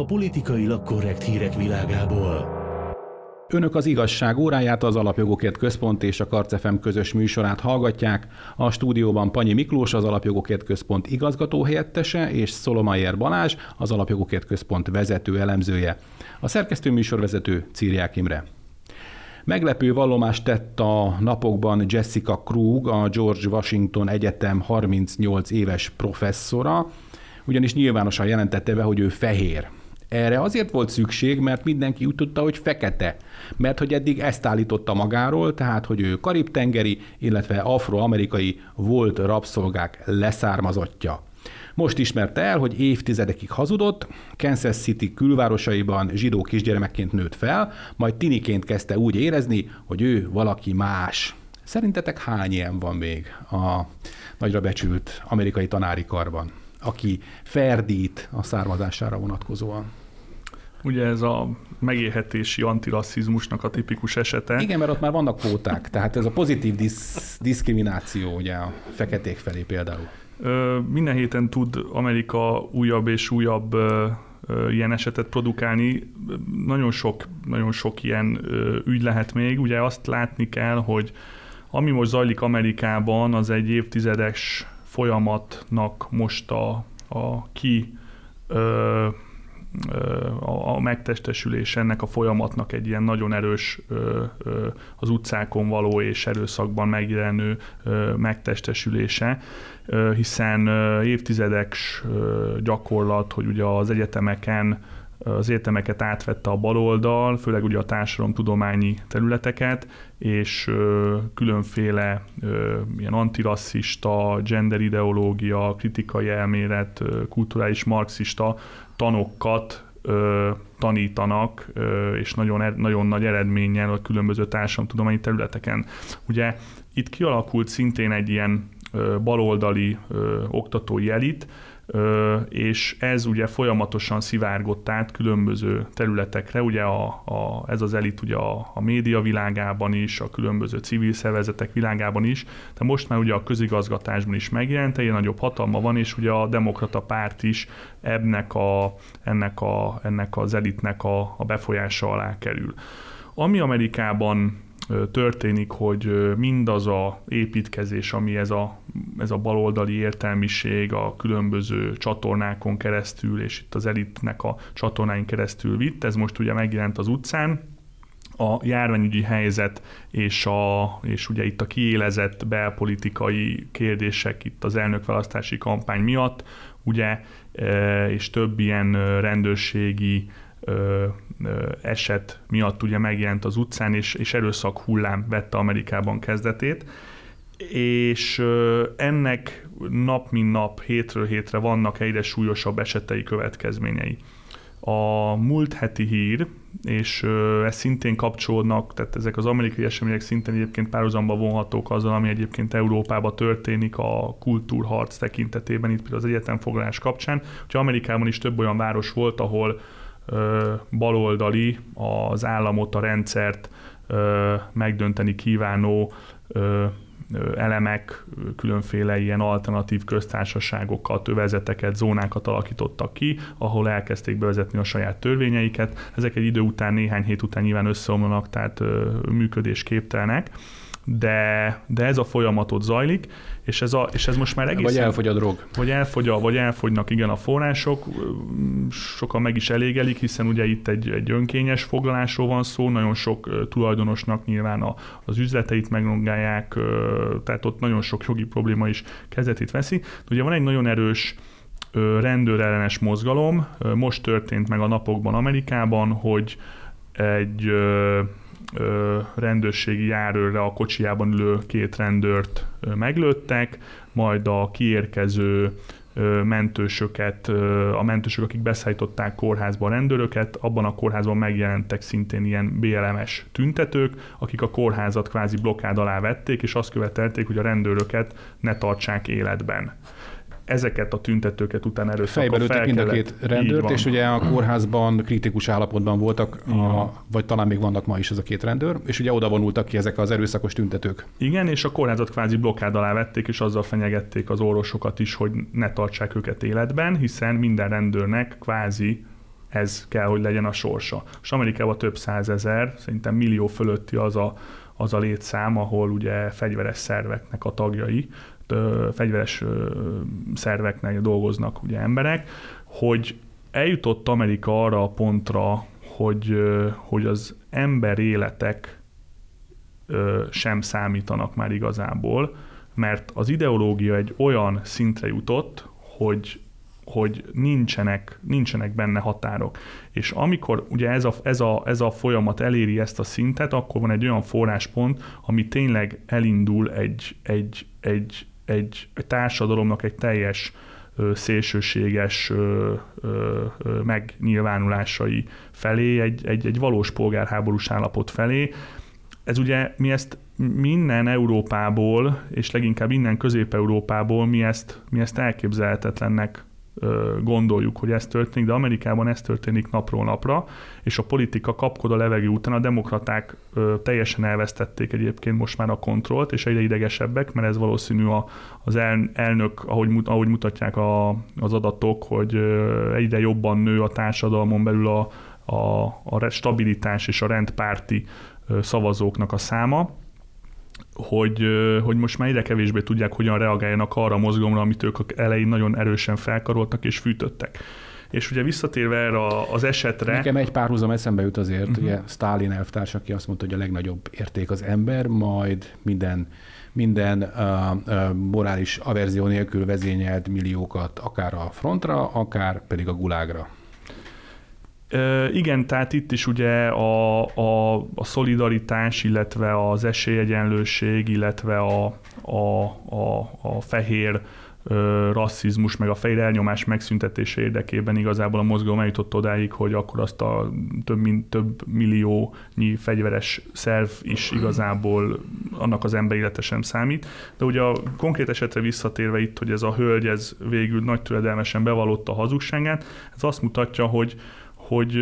a politikailag korrekt hírek világából. Önök az igazság óráját, az Alapjogokért Központ és a Karcefem közös műsorát hallgatják. A stúdióban Panyi Miklós, az Alapjogokért Központ igazgató helyettese, és Szolomayer Balázs, az Alapjogokért Központ vezető elemzője. A szerkesztő műsorvezető Círiák Imre. Meglepő vallomást tett a napokban Jessica Krug, a George Washington Egyetem 38 éves professzora, ugyanis nyilvánosan jelentette be, hogy ő fehér. Erre azért volt szükség, mert mindenki úgy tudta, hogy fekete. Mert hogy eddig ezt állította magáról, tehát hogy ő karib-tengeri, illetve afroamerikai volt rabszolgák leszármazottja. Most ismerte el, hogy évtizedekig hazudott, Kansas City külvárosaiban zsidó kisgyermekként nőtt fel, majd tiniként kezdte úgy érezni, hogy ő valaki más. Szerintetek hány ilyen van még a nagyra becsült amerikai tanári karban? aki ferdít a származására vonatkozóan. Ugye ez a megélhetési antirasszizmusnak a tipikus esete. Igen, mert ott már vannak kvóták, tehát ez a pozitív disz, diszkrimináció ugye a feketék felé például. Ö, minden héten tud Amerika újabb és újabb ö, ilyen esetet produkálni. Nagyon sok, nagyon sok ilyen ügy lehet még. Ugye azt látni kell, hogy ami most zajlik Amerikában, az egy évtizedes folyamatnak most a, a ki ö, a, a megtestesülés ennek a folyamatnak egy ilyen nagyon erős az utcákon való és erőszakban megjelenő megtestesülése, hiszen évtizedek gyakorlat, hogy ugye az egyetemeken az értemeket átvette a baloldal, főleg ugye a társadalomtudományi területeket, és különféle ilyen antirasszista, genderideológia, kritikai elmélet, kulturális marxista tanokat tanítanak, és nagyon, er, nagyon nagy eredménnyel a különböző társadalomtudományi területeken. Ugye itt kialakult szintén egy ilyen baloldali oktatói elit, és ez ugye folyamatosan szivárgott át különböző területekre, ugye a, a, ez az elit ugye a, a média világában is, a különböző civil szervezetek világában is, de most már ugye a közigazgatásban is megjelent, egy nagyobb hatalma van, és ugye a demokrata párt is ennek, a, ennek, a, ennek az elitnek a, a befolyása alá kerül. Ami Amerikában történik, hogy mindaz a építkezés, ami ez a, ez a baloldali értelmiség a különböző csatornákon keresztül, és itt az elitnek a csatornáin keresztül vitt, ez most ugye megjelent az utcán, a járványügyi helyzet és, a, és ugye itt a kiélezett belpolitikai kérdések itt az elnökválasztási kampány miatt, ugye, és több ilyen rendőrségi eset miatt ugye megjelent az utcán, és, és erőszak hullám vette Amerikában kezdetét, és ennek nap mint nap, hétről hétre vannak egyre súlyosabb esetei következményei. A múlt heti hír, és ez szintén kapcsolódnak, tehát ezek az amerikai események szintén egyébként párhuzamba vonhatók azzal, ami egyébként Európában történik a kultúrharc tekintetében, itt például az egyetemfoglalás kapcsán. Ugye Amerikában is több olyan város volt, ahol baloldali, az államot, a rendszert megdönteni kívánó elemek különféle ilyen alternatív köztársaságokat, övezeteket, zónákat alakítottak ki, ahol elkezdték bevezetni a saját törvényeiket. Ezek egy idő után, néhány hét után nyilván összeomlanak, tehát működésképtelenek de, de ez a folyamatot zajlik, és ez, a, és ez most már egészen... Vagy elfogy a drog. Vagy, elfogy a, vagy elfogynak igen a források, sokan meg is elégelik, hiszen ugye itt egy, egy önkényes foglalásról van szó, nagyon sok tulajdonosnak nyilván a, az üzleteit megrongálják, tehát ott nagyon sok jogi probléma is kezdetét veszi. De ugye van egy nagyon erős rendőrellenes mozgalom, most történt meg a napokban Amerikában, hogy egy ö, rendőrségi járőrre a kocsiában ülő két rendőrt ö, meglőttek, majd a kiérkező ö, mentősöket, ö, a mentősök, akik beszállították kórházba a rendőröket, abban a kórházban megjelentek szintén ilyen BLMS tüntetők, akik a kórházat kvázi blokkád alá vették, és azt követelték, hogy a rendőröket ne tartsák életben ezeket a tüntetőket utána erőszakkal Fejbe lőttek mind a két rendőrt, és ugye a kórházban kritikus állapotban voltak, a, vagy talán még vannak ma is ez a két rendőr, és ugye oda vonultak ki ezek az erőszakos tüntetők. Igen, és a kórházat kvázi blokkád alá vették, és azzal fenyegették az orvosokat is, hogy ne tartsák őket életben, hiszen minden rendőrnek kvázi ez kell, hogy legyen a sorsa. És Amerikában több százezer, szerintem millió fölötti az a, az a létszám, ahol ugye fegyveres szerveknek a tagjai, fegyveres szerveknek dolgoznak ugye emberek, hogy eljutott Amerika arra a pontra, hogy, hogy az ember életek sem számítanak már igazából, mert az ideológia egy olyan szintre jutott, hogy hogy nincsenek, nincsenek benne határok. És amikor ugye ez a, ez, a, ez a folyamat eléri ezt a szintet, akkor van egy olyan forráspont, ami tényleg elindul egy, egy, egy, egy, egy társadalomnak egy teljes szélsőséges ö, ö, ö, megnyilvánulásai felé, egy, egy, egy valós polgárháborús állapot felé. Ez ugye, mi ezt minden Európából, és leginkább innen Közép-Európából mi ezt, mi ezt elképzelhetetlennek gondoljuk, hogy ez történik, de Amerikában ez történik napról napra, és a politika kapkod a levegő után, a demokraták teljesen elvesztették egyébként most már a kontrollt, és egyre idegesebbek, mert ez valószínű a, az el, elnök, ahogy, ahogy mutatják a, az adatok, hogy egyre jobban nő a társadalmon belül a, a, a stabilitás és a rendpárti szavazóknak a száma, hogy, hogy most már egyre kevésbé tudják, hogyan reagáljanak arra a mozgalomra, amit ők elején nagyon erősen felkaroltak és fűtöttek. És ugye visszatérve erre az esetre... Nekem egy párhuzam eszembe jut azért, uh-huh. ugye Stalin elvtárs, aki azt mondta, hogy a legnagyobb érték az ember, majd minden minden uh, uh, morális averzió nélkül vezényelt milliókat akár a frontra, akár pedig a gulágra. Igen, tehát itt is ugye a, a, a szolidaritás, illetve az esélyegyenlőség, illetve a, a, a, a fehér rasszizmus, meg a fehér elnyomás megszüntetése érdekében igazából a mozgalom eljutott odáig, hogy akkor azt a több, mint több milliónyi fegyveres szerv is igazából annak az ember élete sem számít. De ugye a konkrét esetre visszatérve itt, hogy ez a hölgy ez végül nagy türedelmesen bevallotta a hazugságát, ez azt mutatja, hogy hogy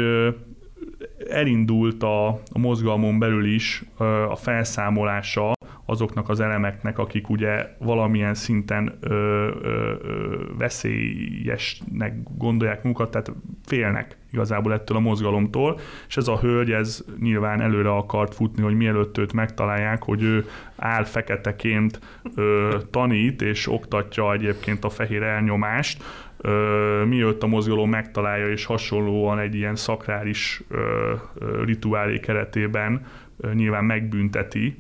elindult a, a mozgalmon belül is a felszámolása azoknak az elemeknek, akik ugye valamilyen szinten ö, ö, veszélyesnek gondolják munkat, tehát félnek igazából ettől a mozgalomtól, és ez a hölgy, ez nyilván előre akart futni, hogy mielőtt őt megtalálják, hogy ő áll feketeként ö, tanít, és oktatja egyébként a fehér elnyomást, ö, mielőtt a mozgalom megtalálja, és hasonlóan egy ilyen szakrális ö, ö, rituálé keretében ö, nyilván megbünteti,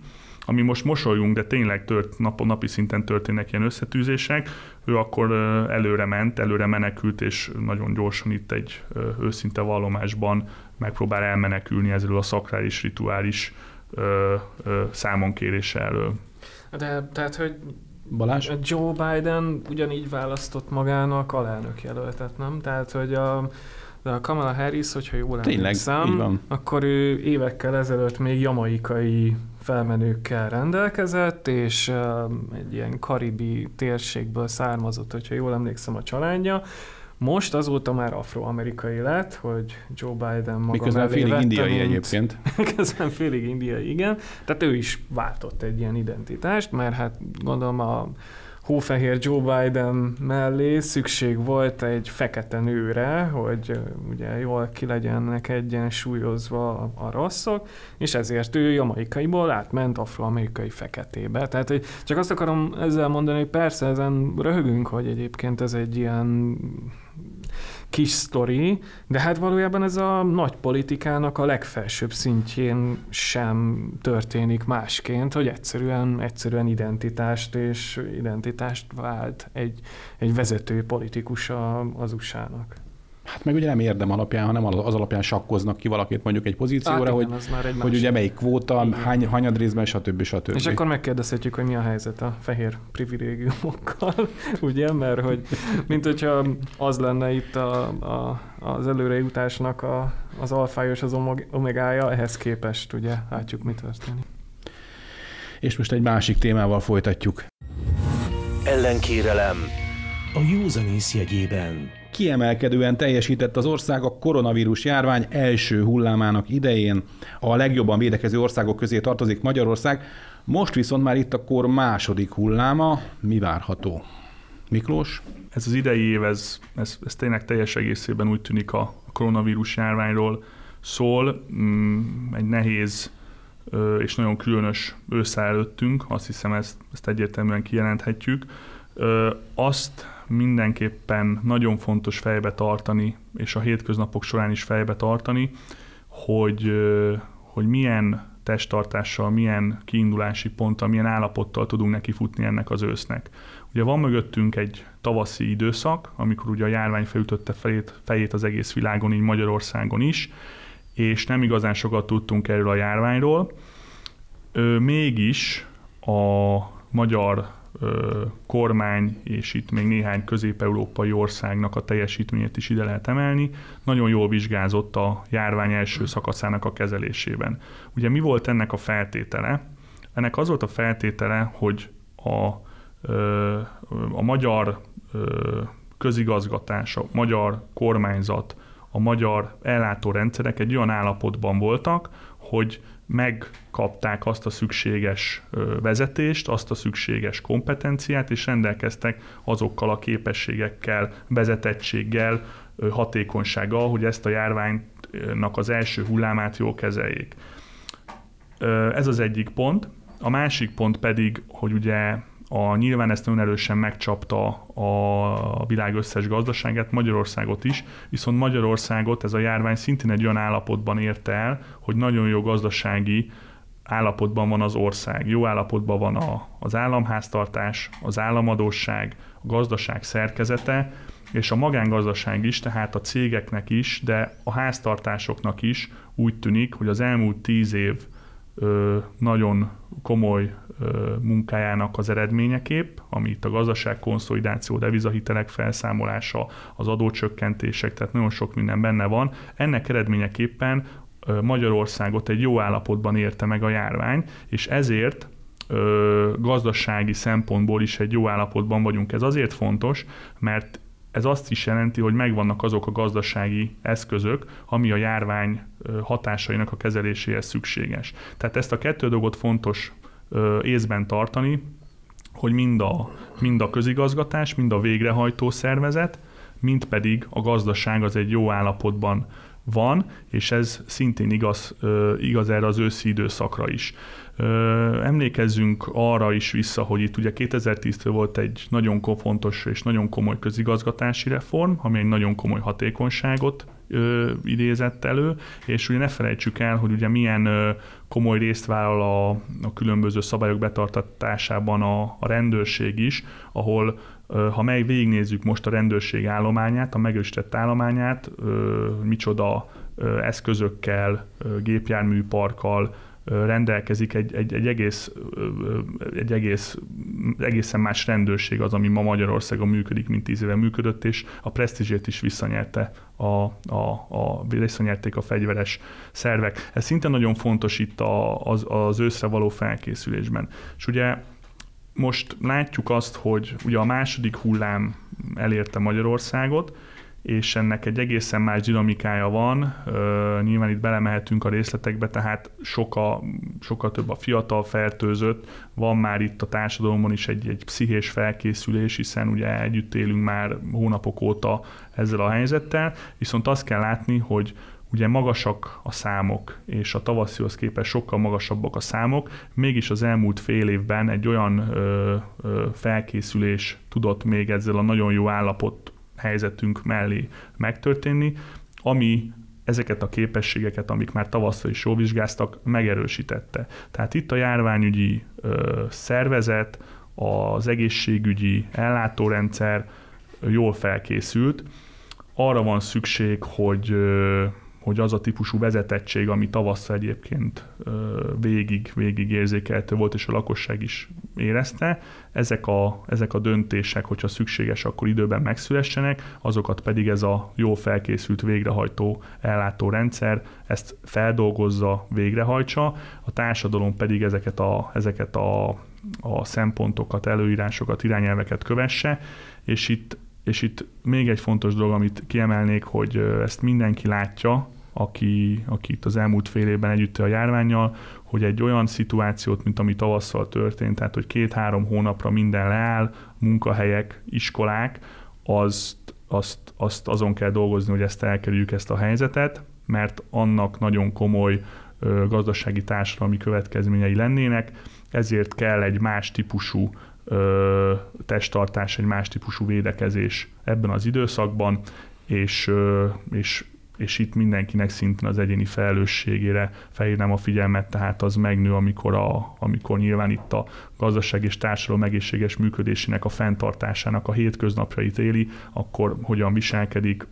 ami most mosolyunk, de tényleg tört, nap, napi szinten történnek ilyen összetűzések, ő akkor előre ment, előre menekült, és nagyon gyorsan itt egy őszinte vallomásban megpróbál elmenekülni ezzel a szakrális, rituális számonkérése elől. De tehát, hogy Balázs? Joe Biden ugyanígy választott magának alelnök jelöltet, nem? Tehát, hogy a, de a Kamala Harris, hogyha jól emlékszem, akkor ő évekkel ezelőtt még jamaikai felmenőkkel rendelkezett, és egy ilyen karibi térségből származott, hogyha jól emlékszem a családja. Most azóta már afroamerikai lett, hogy Joe Biden maga Miközben félig vette, indiai mint... egyébként. Miközben félig indiai, igen. Tehát ő is váltott egy ilyen identitást, mert hát gondolom a hófehér Joe Biden mellé szükség volt egy fekete nőre, hogy ugye jól ki legyenek egyensúlyozva a, rasszok, és ezért ő jamaikaiból átment afroamerikai feketébe. Tehát hogy csak azt akarom ezzel mondani, hogy persze ezen röhögünk, hogy egyébként ez egy ilyen kis sztori, de hát valójában ez a nagy politikának a legfelsőbb szintjén sem történik másként, hogy egyszerűen, egyszerűen identitást és identitást vált egy, egy vezető politikus az USA-nak. Hát meg ugye nem érdem alapján, hanem az alapján sakkoznak ki valakit mondjuk egy pozícióra, hát igen, hogy, egy hogy ugye melyik kvóta, igen. hány, hányad részben, stb. stb. És akkor megkérdezhetjük, hogy mi a helyzet a fehér privilégiumokkal, ugye, mert hogy mint hogyha az lenne itt a, a, az előrejutásnak a, az alfája és az omegája, ehhez képest ugye látjuk, mi történik. És most egy másik témával folytatjuk. Ellenkérelem a józanész jegyében kiemelkedően teljesített az ország a koronavírus járvány első hullámának idején. A legjobban védekező országok közé tartozik Magyarország, most viszont már itt a kor második hulláma. Mi várható? Miklós? Ez az idei év, ez, ez, ez tényleg teljes egészében úgy tűnik a koronavírus járványról szól. Mm, egy nehéz és nagyon különös ősszel előttünk, azt hiszem ezt, ezt egyértelműen kijelenthetjük. Azt mindenképpen nagyon fontos fejbe tartani, és a hétköznapok során is fejbe tartani, hogy, hogy milyen testtartással, milyen kiindulási ponttal, milyen állapottal tudunk neki futni ennek az ősznek. Ugye van mögöttünk egy tavaszi időszak, amikor ugye a járvány felütötte fejét, fejét az egész világon, így Magyarországon is, és nem igazán sokat tudtunk erről a járványról. Ö, mégis a magyar kormány, és itt még néhány közép-európai országnak a teljesítményét is ide lehet emelni, nagyon jól vizsgázott a járvány első szakaszának a kezelésében. Ugye mi volt ennek a feltétele? Ennek az volt a feltétele, hogy a, a magyar közigazgatás, a magyar kormányzat, a magyar ellátórendszerek egy olyan állapotban voltak, hogy megkapták azt a szükséges vezetést, azt a szükséges kompetenciát, és rendelkeztek azokkal a képességekkel, vezetettséggel, hatékonysággal, hogy ezt a járványnak az első hullámát jól kezeljék. Ez az egyik pont. A másik pont pedig, hogy ugye a, nyilván ezt nagyon erősen megcsapta a világ összes gazdaságát, Magyarországot is, viszont Magyarországot ez a járvány szintén egy olyan állapotban érte el, hogy nagyon jó gazdasági állapotban van az ország, jó állapotban van a, az államháztartás, az államadóság, a gazdaság szerkezete, és a magángazdaság is, tehát a cégeknek is, de a háztartásoknak is úgy tűnik, hogy az elmúlt tíz év ö, nagyon komoly munkájának az eredményeképp, amit a gazdaság konszolidáció, devizahitelek felszámolása, az adócsökkentések, tehát nagyon sok minden benne van. Ennek eredményeképpen Magyarországot egy jó állapotban érte meg a járvány, és ezért gazdasági szempontból is egy jó állapotban vagyunk. Ez azért fontos, mert ez azt is jelenti, hogy megvannak azok a gazdasági eszközök, ami a járvány hatásainak a kezeléséhez szükséges. Tehát ezt a kettő dolgot fontos észben tartani, hogy mind a, mind a közigazgatás, mind a végrehajtó szervezet, mind pedig a gazdaság az egy jó állapotban van, és ez szintén igaz, igaz erre az őszi időszakra is. Emlékezzünk arra is vissza, hogy itt ugye 2010-től volt egy nagyon fontos és nagyon komoly közigazgatási reform, ami egy nagyon komoly hatékonyságot ö, idézett elő, és ugye ne felejtsük el, hogy ugye milyen ö, komoly részt vállal a, a különböző szabályok betartatásában a, a rendőrség is, ahol ha meg végignézzük most a rendőrség állományát, a megerősített állományát, ö, micsoda eszközökkel, gépjárműparkkal, rendelkezik egy, egy, egy, egész, egy egész, egészen más rendőrség az, ami ma Magyarországon működik, mint tíz éve működött, és a presztízsét is visszanyerte a, a, a, visszanyerték a fegyveres szervek. Ez szinte nagyon fontos itt a, az, az őszre való felkészülésben. És ugye most látjuk azt, hogy ugye a második hullám elérte Magyarországot, és ennek egy egészen más dinamikája van, nyilván itt belemehetünk a részletekbe, tehát soka, sokkal több a fiatal fertőzött, van már itt a társadalomban is egy, egy pszichés felkészülés, hiszen ugye együtt élünk már hónapok óta ezzel a helyzettel, viszont azt kell látni, hogy ugye magasak a számok, és a tavaszihoz képest sokkal magasabbak a számok, mégis az elmúlt fél évben egy olyan ö, ö, felkészülés tudott még ezzel a nagyon jó állapot helyzetünk mellé megtörténni, ami ezeket a képességeket, amik már tavasszal is jól vizsgáztak, megerősítette. Tehát itt a járványügyi ö, szervezet, az egészségügyi ellátórendszer jól felkészült. Arra van szükség, hogy ö, hogy az a típusú vezetettség, ami tavasszal egyébként végig, végig érzékelhető volt, és a lakosság is érezte, ezek a, ezek a döntések, hogyha szükséges, akkor időben megszülessenek, azokat pedig ez a jó felkészült végrehajtó ellátó rendszer ezt feldolgozza, végrehajtsa, a társadalom pedig ezeket a, ezeket a, a szempontokat, előírásokat, irányelveket kövesse, és itt és itt még egy fontos dolog, amit kiemelnék, hogy ezt mindenki látja, aki, aki itt az elmúlt fél évben együtt a járványjal, hogy egy olyan szituációt, mint ami tavasszal történt, tehát hogy két-három hónapra minden leáll, munkahelyek, iskolák, azt, azt, azt azon kell dolgozni, hogy ezt elkerüljük ezt a helyzetet, mert annak nagyon komoly ö, gazdasági társadalmi következményei lennének, ezért kell egy más típusú ö, testtartás, egy más típusú védekezés ebben az időszakban, és, és és itt mindenkinek szintén az egyéni felelősségére felhívnám a figyelmet, tehát az megnő, amikor, a, amikor nyilván itt a gazdaság és társadalom egészséges működésének a fenntartásának a hétköznapjait éli, akkor hogyan viselkedik,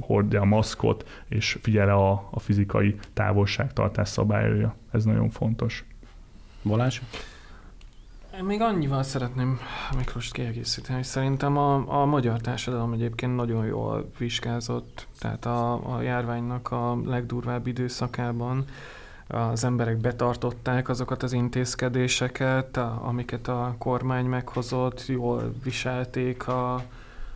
hordja a maszkot, és figyele a, a fizikai távolságtartás szabályára. Ez nagyon fontos. Balázs? Én még annyival szeretném Miklós kiegészíteni, hogy szerintem a, a magyar társadalom egyébként nagyon jól vizsgázott, tehát a, a járványnak a legdurvább időszakában az emberek betartották azokat az intézkedéseket, amiket a kormány meghozott, jól viselték a,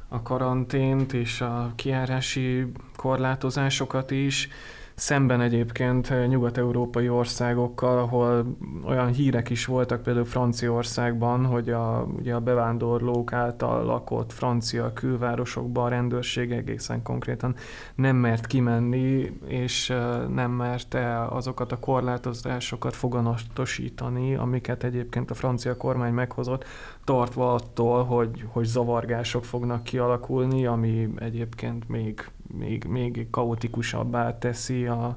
a karantént és a kiárási korlátozásokat is, Szemben egyébként nyugat-európai országokkal, ahol olyan hírek is voltak, például Franciaországban, hogy a, ugye a bevándorlók által lakott francia külvárosokban a rendőrség egészen konkrétan nem mert kimenni, és nem merte azokat a korlátozásokat foganatosítani, amiket egyébként a francia kormány meghozott, tartva attól, hogy, hogy zavargások fognak kialakulni, ami egyébként még még, még kaotikusabbá teszi a,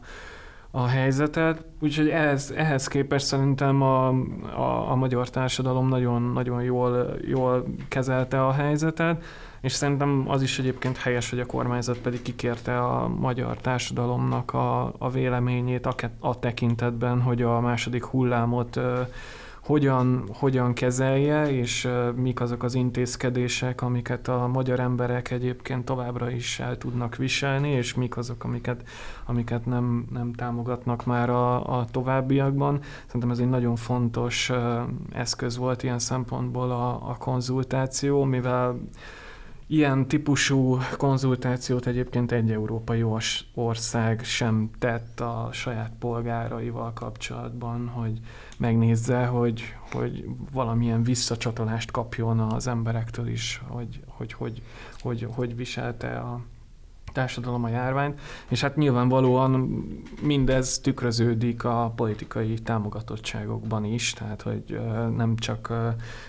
a helyzetet. Úgyhogy ehhez, ehhez képest szerintem a, a, a magyar társadalom nagyon, nagyon jól, jól kezelte a helyzetet, és szerintem az is egyébként helyes, hogy a kormányzat pedig kikérte a magyar társadalomnak a, a véleményét a, a tekintetben, hogy a második hullámot hogyan, hogyan kezelje, és mik azok az intézkedések, amiket a magyar emberek egyébként továbbra is el tudnak viselni, és mik azok, amiket, amiket nem, nem támogatnak már a, a továbbiakban. Szerintem ez egy nagyon fontos eszköz volt ilyen szempontból a, a konzultáció, mivel Ilyen típusú konzultációt egyébként egy európai ország sem tett a saját polgáraival kapcsolatban, hogy megnézze, hogy, hogy valamilyen visszacsatolást kapjon az emberektől is, hogy hogy, hogy, hogy, hogy viselte a, társadalom a járványt, és hát nyilvánvalóan mindez tükröződik a politikai támogatottságokban is, tehát hogy nem csak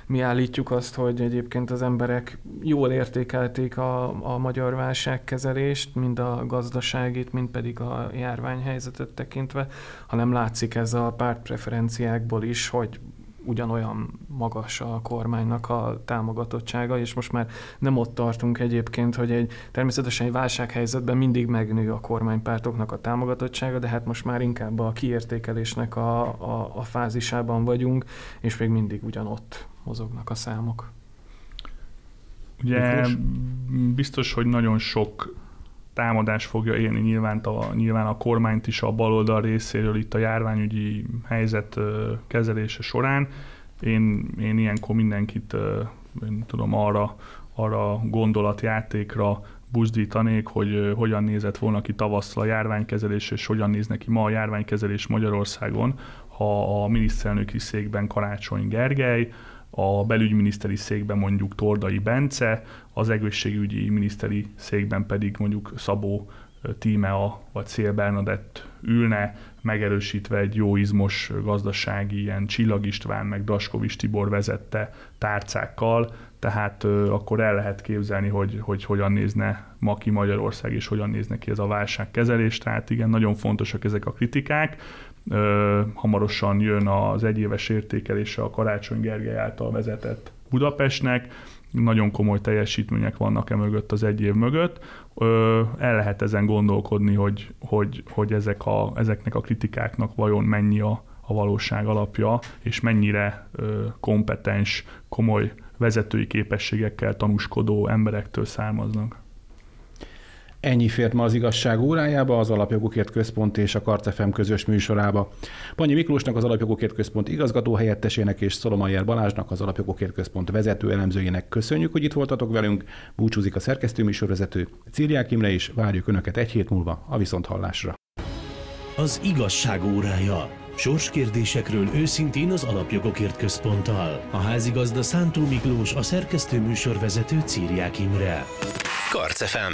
mi állítjuk azt, hogy egyébként az emberek jól értékelték a, a magyar válságkezelést, mind a gazdaságit, mind pedig a járványhelyzetet tekintve, hanem látszik ez a pártpreferenciákból is, hogy ugyanolyan magas a kormánynak a támogatottsága, és most már nem ott tartunk egyébként, hogy egy természetesen egy válsághelyzetben mindig megnő a kormánypártoknak a támogatottsága, de hát most már inkább a kiértékelésnek a, a, a fázisában vagyunk, és még mindig ugyanott mozognak a számok. Ugye biztos, hogy nagyon sok támadás fogja élni nyilván a, nyilván a kormányt is a baloldal részéről itt a járványügyi helyzet kezelése során. Én, én ilyenkor mindenkit én tudom arra, arra gondolatjátékra buzdítanék, hogy hogyan nézett volna ki tavasszal a járványkezelés, és hogyan néz neki ma a járványkezelés Magyarországon, ha a miniszterelnöki székben Karácsony Gergely, a belügyminiszteri székben mondjuk Tordai Bence, az egészségügyi miniszteri székben pedig mondjuk Szabó Tímea vagy Szél Bernadett ülne, megerősítve egy jó izmos gazdasági, ilyen Csillag István meg Daskovics Tibor vezette tárcákkal, tehát ö, akkor el lehet képzelni, hogy, hogy hogyan nézne ma ki Magyarország, és hogyan nézne ki ez a válságkezelés. Tehát igen, nagyon fontosak ezek a kritikák. Ö, hamarosan jön az egyéves értékelése a Karácsony Gergely által vezetett Budapestnek, nagyon komoly teljesítmények vannak e mögött az egy év mögött. Ö, el lehet ezen gondolkodni, hogy, hogy, hogy ezek a, ezeknek a kritikáknak vajon mennyi a, a valóság alapja, és mennyire ö, kompetens, komoly vezetői képességekkel tanúskodó emberektől származnak. Ennyi fért ma az igazság órájába, az Alapjogokért Központ és a Karcefem közös műsorába. Panyi Miklósnak, az Alapjogokért Központ igazgató helyettesének és Szolomajer Balázsnak, az Alapjogokért Központ vezető elemzőjének köszönjük, hogy itt voltatok velünk. Búcsúzik a szerkesztő műsorvezető Círiák Imre is, várjuk Önöket egy hét múlva a Viszonthallásra. Az igazság órája. Sorskérdésekről őszintén az Alapjogokért Központtal. A házigazda Szántó Miklós, a szerkesztő műsorvezető Círiák Imre. Karcefem.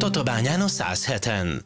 Tatabányán a 107-en.